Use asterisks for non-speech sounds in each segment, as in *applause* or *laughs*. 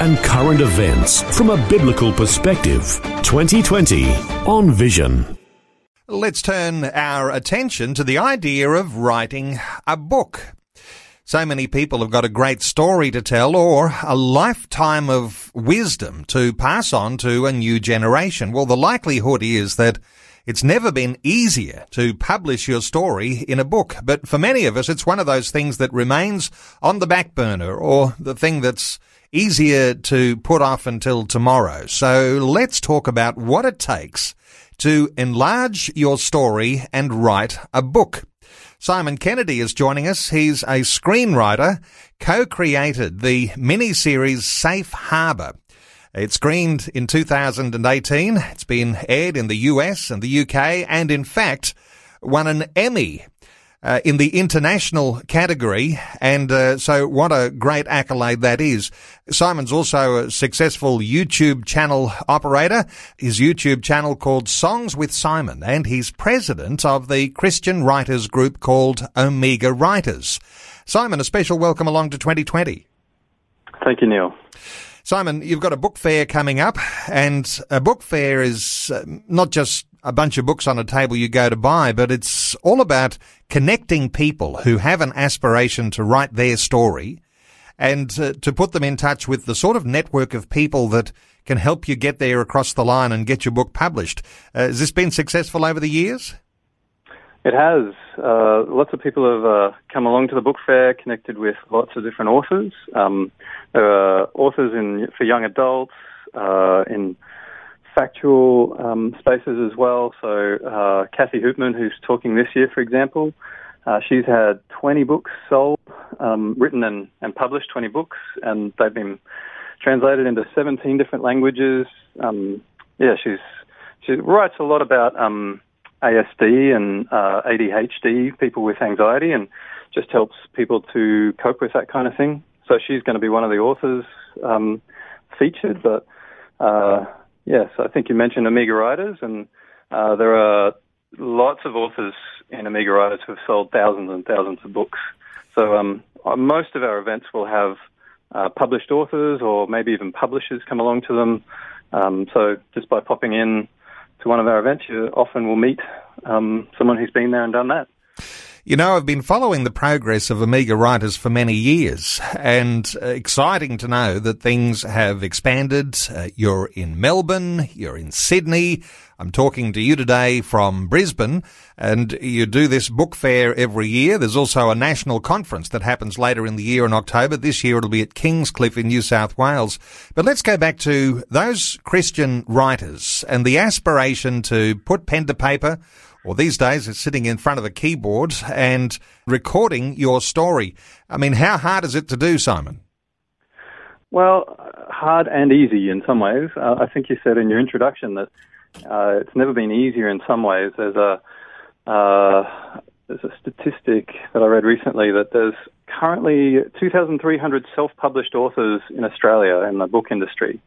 and current events from a biblical perspective. 2020 on Vision. Let's turn our attention to the idea of writing a book. So many people have got a great story to tell or a lifetime of wisdom to pass on to a new generation. Well, the likelihood is that it's never been easier to publish your story in a book, but for many of us, it's one of those things that remains on the back burner or the thing that's easier to put off until tomorrow. So let's talk about what it takes to enlarge your story and write a book. Simon Kennedy is joining us. He's a screenwriter, co-created the mini-series Safe Harbour it screened in 2018. It's been aired in the US and the UK and in fact won an Emmy uh, in the international category. And uh, so what a great accolade that is. Simon's also a successful YouTube channel operator. His YouTube channel called Songs with Simon and he's president of the Christian writers group called Omega Writers. Simon, a special welcome along to 2020. Thank you, Neil. Simon, you've got a book fair coming up, and a book fair is uh, not just a bunch of books on a table you go to buy, but it's all about connecting people who have an aspiration to write their story and uh, to put them in touch with the sort of network of people that can help you get there across the line and get your book published. Uh, has this been successful over the years? It has. Uh, lots of people have uh, come along to the book fair, connected with lots of different authors. Um, there are authors in for young adults, uh, in factual um, spaces as well. So uh, Kathy Hoopmann, who's talking this year, for example, uh, she's had 20 books sold, um, written and, and published 20 books, and they've been translated into 17 different languages. Um, yeah, she's she writes a lot about um, ASD and uh, ADHD, people with anxiety, and just helps people to cope with that kind of thing. So she's going to be one of the authors um, featured. But uh, yes, I think you mentioned Omega Writers, and uh, there are lots of authors in Omega Writers who have sold thousands and thousands of books. So um, most of our events will have uh, published authors or maybe even publishers come along to them. Um, so just by popping in to one of our events, you often will meet um, someone who's been there and done that. You know, I've been following the progress of Omega Writers for many years, and uh, exciting to know that things have expanded. Uh, you're in Melbourne, you're in Sydney. I'm talking to you today from Brisbane, and you do this book fair every year. There's also a national conference that happens later in the year in October. This year it'll be at Kingscliff in New South Wales. But let's go back to those Christian writers and the aspiration to put pen to paper or these days it's sitting in front of a keyboard and recording your story. I mean, how hard is it to do, Simon? Well, hard and easy in some ways. Uh, I think you said in your introduction that uh, it's never been easier in some ways. There's a uh, there's a statistic that I read recently that there's currently 2,300 self-published authors in Australia in the book industry.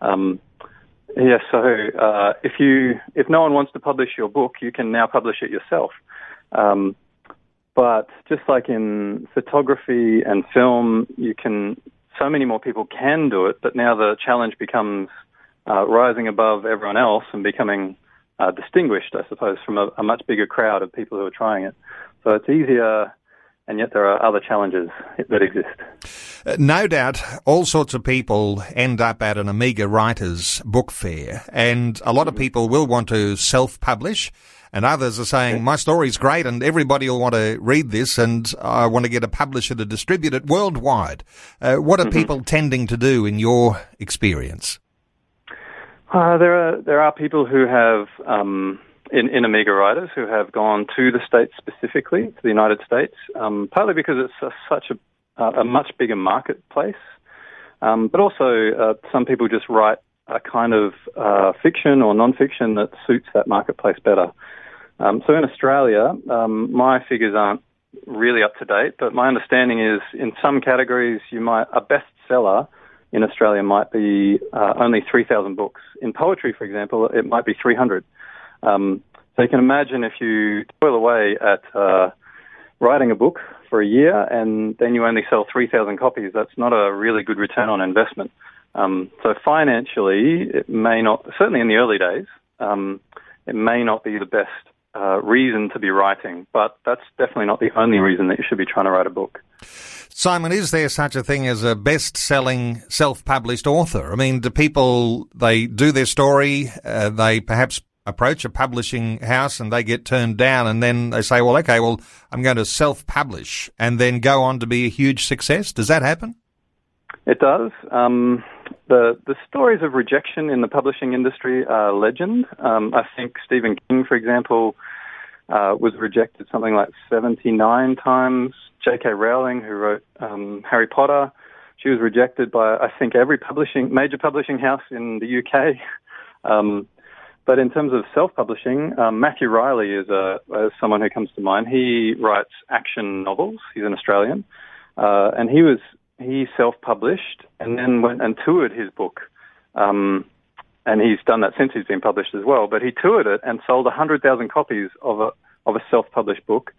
Um, Yes. So uh, if you if no one wants to publish your book, you can now publish it yourself. Um, but just like in photography and film, you can so many more people can do it. But now the challenge becomes uh, rising above everyone else and becoming uh, distinguished, I suppose, from a, a much bigger crowd of people who are trying it. So it's easier and yet there are other challenges that exist. Uh, no doubt, all sorts of people end up at an Omega Writers book fair, and a lot of people will want to self-publish. And others are saying, my story's great and everybody will want to read this and I want to get a publisher to distribute it worldwide. Uh, what are mm-hmm. people tending to do in your experience? Uh, there are there are people who have um, in, in Omega writers who have gone to the States specifically, to the United States, um, partly because it's a, such a, a much bigger marketplace, um, but also uh, some people just write a kind of uh, fiction or non-fiction that suits that marketplace better. Um, so in Australia, um, my figures aren't really up to date, but my understanding is in some categories, you might a bestseller in Australia might be uh, only 3,000 books. In poetry, for example, it might be 300. Um, so you can imagine if you toil away at uh, writing a book for a year and then you only sell 3,000 copies, that's not a really good return on investment. Um, so financially, it may not, certainly in the early days, um, it may not be the best uh, reason to be writing, but that's definitely not the only reason that you should be trying to write a book. Simon, is there such a thing as a best-selling self-published author? I mean, do people they do their story, uh, they perhaps approach a publishing house and they get turned down, and then they say, "Well, okay, well, I'm going to self-publish," and then go on to be a huge success. Does that happen? It does. Um, the the stories of rejection in the publishing industry are legend. Um, I think Stephen King, for example, uh, was rejected something like 79 times. J.K. Rowling, who wrote um, Harry Potter, she was rejected by I think every publishing major publishing house in the UK. *laughs* Um, but in terms of self-publishing, um, Matthew Reilly is a, someone who comes to mind. He writes action novels. He's an Australian, uh, and he was he self-published and then went and toured his book. Um, and he's done that since he's been published as well. But he toured it and sold 100,000 copies of a, of a self-published book,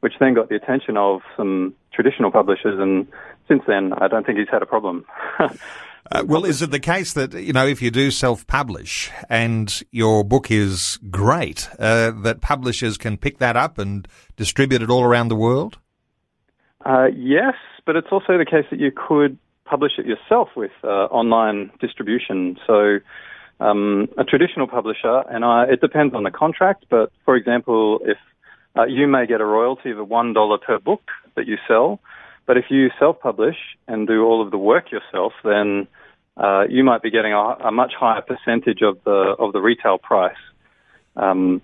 which then got the attention of some traditional publishers. And since then, I don't think he's had a problem. *laughs* Uh, well, is it the case that, you know, if you do self-publish and your book is great, uh, that publishers can pick that up and distribute it all around the world? Uh, yes, but it's also the case that you could publish it yourself with uh, online distribution. So um, a traditional publisher, and I, it depends on the contract, but for example, if uh, you may get a royalty of one dollar per book that you sell, but if you self-publish and do all of the work yourself, then uh, you might be getting a, a, much higher percentage of the of the retail price. Um,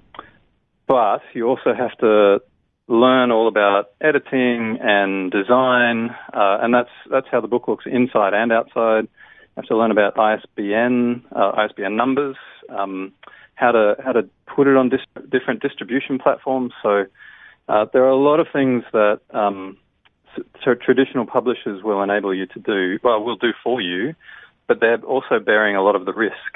but you also have to learn all about editing and design, uh, and that's that's how the book looks inside and outside. You have to learn about ISBN, uh, ISBN numbers, um, how to how to put it on dis- different distribution platforms. So uh, there are a lot of things that um, so traditional publishers will enable you to do. Well, will do for you, but they're also bearing a lot of the risk.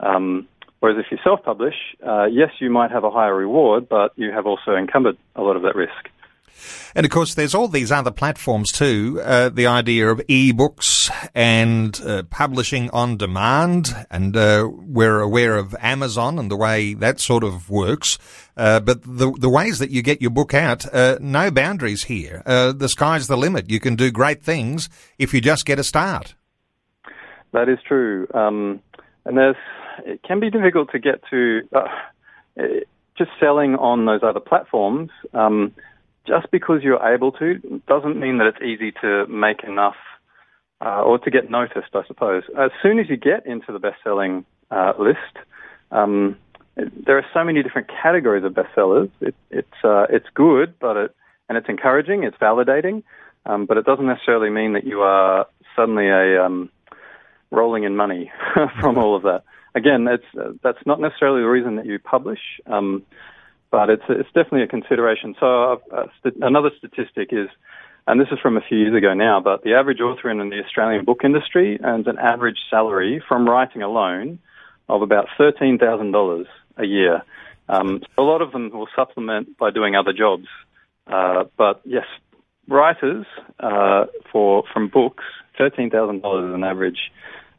Um, Whereas if you self-publish, uh, yes, you might have a higher reward, but you have also encumbered a lot of that risk. And of course, there's all these other platforms too. Uh, the idea of e-books and uh, publishing on demand, and uh, we're aware of Amazon and the way that sort of works. Uh, but the the ways that you get your book out, uh, no boundaries here. Uh, the sky's the limit. You can do great things if you just get a start. That is true. Um, and there's it can be difficult to get to just selling on those other platforms. Um, just because you're able to doesn't mean that it's easy to make enough uh, or to get noticed, I suppose. As soon as you get into the best-selling uh, list, um, there are so many different categories of bestsellers. It, it's uh, it's good, but it and it's encouraging, it's validating, um, but it doesn't necessarily mean that you are suddenly a um, rolling in money *laughs* from all of that again, that's uh, that's not necessarily the reason that you publish, um, but it's it's definitely a consideration. So uh, st- another statistic is, and this is from a few years ago now, but the average author in the Australian book industry earns an average salary from writing alone of about thirteen thousand dollars a year. Um, so a lot of them will supplement by doing other jobs, uh, but yes, writers uh, for from books, thirteen thousand dollars is an average.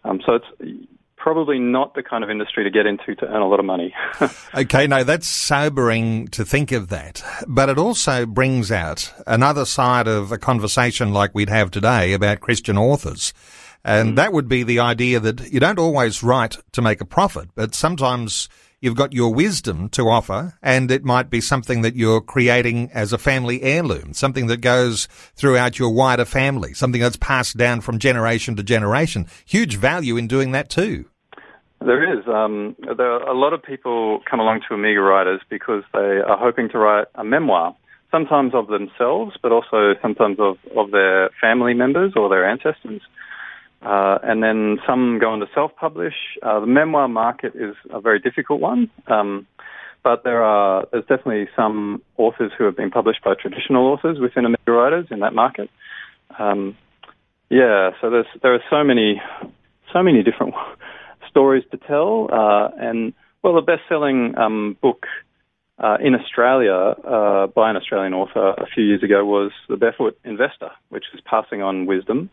Um, so it's probably not the kind of industry to get into to earn a lot of money. *laughs* okay, no, that's sobering to think of that. But it also brings out another side of a conversation like we'd have today about Christian authors. And mm. that would be the idea that you don't always write to make a profit, but sometimes you've got your wisdom to offer, and it might be something that you're creating as a family heirloom, something that goes throughout your wider family, something that's passed down from generation to generation. Huge value in doing that too. There is. Um, there are a lot of people come along to Omega Writers because they are hoping to write a memoir, sometimes of themselves, but also sometimes of, of their family members or their ancestors. uh, and then some go on to self-publish. Uh, the memoir market is a very difficult one, um, but there are there's definitely some authors who have been published by traditional authors within Omega Writers in that market. Um, yeah, so there's there are so many so many different stories to tell, uh, and well, the best-selling um, book uh, in Australia uh, by an Australian author a few years ago was The Barefoot Investor, which is passing on wisdom.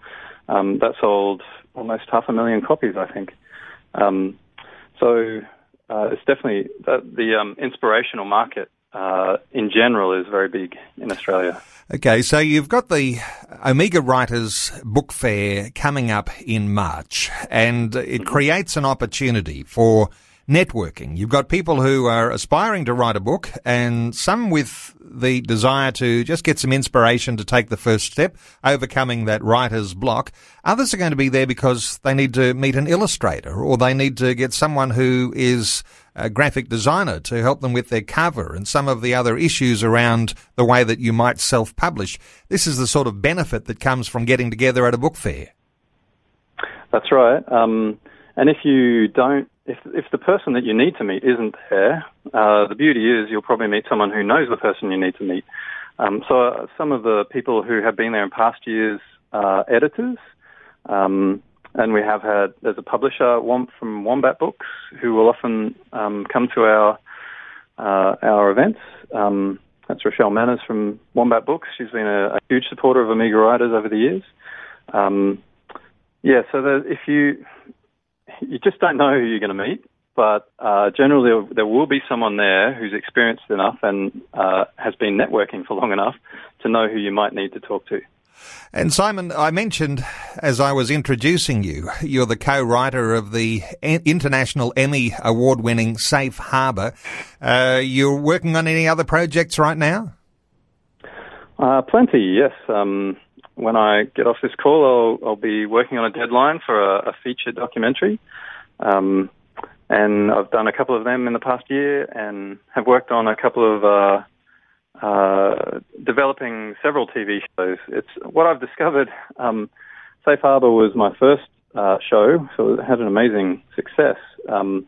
Um, that sold almost half a million copies, I think. Um, so uh, it's definitely the, the um, inspirational market uh, in general is very big in Australia. Okay, so you've got the Omega Writers Book Fair coming up in March, and it mm-hmm. creates an opportunity for networking. You've got people who are aspiring to write a book and some with the desire to just get some inspiration to take the first step, overcoming that writer's block. Others are going to be there because they need to meet an illustrator or they need to get someone who is a graphic designer to help them with their cover and some of the other issues around the way that you might self-publish. This is the sort of benefit that comes from getting together at a book fair. That's right. Um, and if you don't if if the person that you need to meet isn't there, uh, the beauty is you'll probably meet someone who knows the person you need to meet. Um, so uh, some of the people who have been there in past years are editors, um, and we have had there's a publisher Womp from Wombat Books who will often um, come to our uh, our events. Um, that's Rochelle Manners from Wombat Books. She's been a, a huge supporter of Omega Writers over the years. Um, yeah, so if you you just don't know who you're going to meet. But uh, generally, there, there, will be someone there who's experienced enough and uh, has been networking for long enough to know who you might need to talk to. And Simon, I mentioned as I was introducing you, you're the co-writer of the International Emmy award-winning Safe Harbour. Uh, you're working on any other projects right now? Uh, plenty, yes. Um, when I get off this call, I'll, I'll be working on a deadline for a, a feature documentary. Um, and I've done a couple of them in the past year and have worked on a couple of uh, uh, developing several TV shows. It's what I've discovered. Um, Safe Harbor was my first uh, show, so it had an amazing success. Um,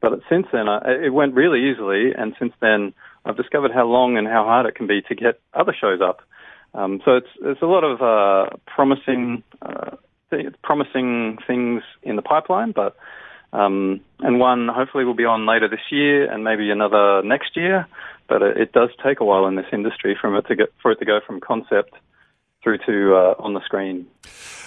but since then, I, it went really easily, and since then, I've discovered how long and how hard it can be to get other shows up. Um, so it's it's a lot of uh, promising uh, th- promising things in the pipeline, but um, and one hopefully will be on later this year, and maybe another next year. But it, it does take a while in this industry from it to get for it to go from concept through to uh, on the screen.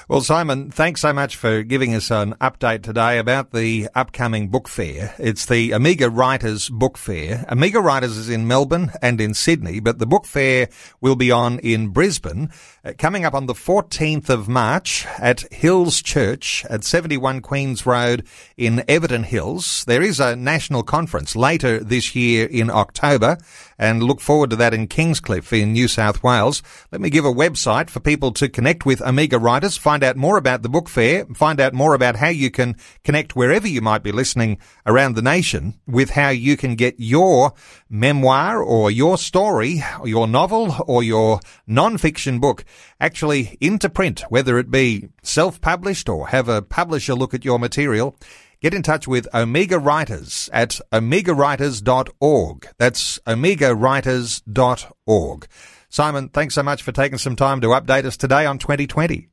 Well, Simon, thanks so much for giving us an update today about the upcoming book fair. It's the Omega Writers Book Fair. Omega Writers is in Melbourne and in Sydney, but the book fair will be on in Brisbane, uh, coming up on the 14th of March at Hills Church at 71 Queens Road in Everton Hills. There is a national conference later this year in October and look forward to that in Kingscliff in New South Wales. Let me give a website for people to connect with Omega Writers, find out more about the book fair, find out more about how you can connect wherever you might be listening around the nation with how you can get your memoir or your story, or your novel or your non-fiction book actually into print, whether it be self-published or have a publisher look at your material. Get in touch with Omega Writers at omegawriters.org. That's omegawriters.org. Simon, thanks so much for taking some time to update us today on 2020.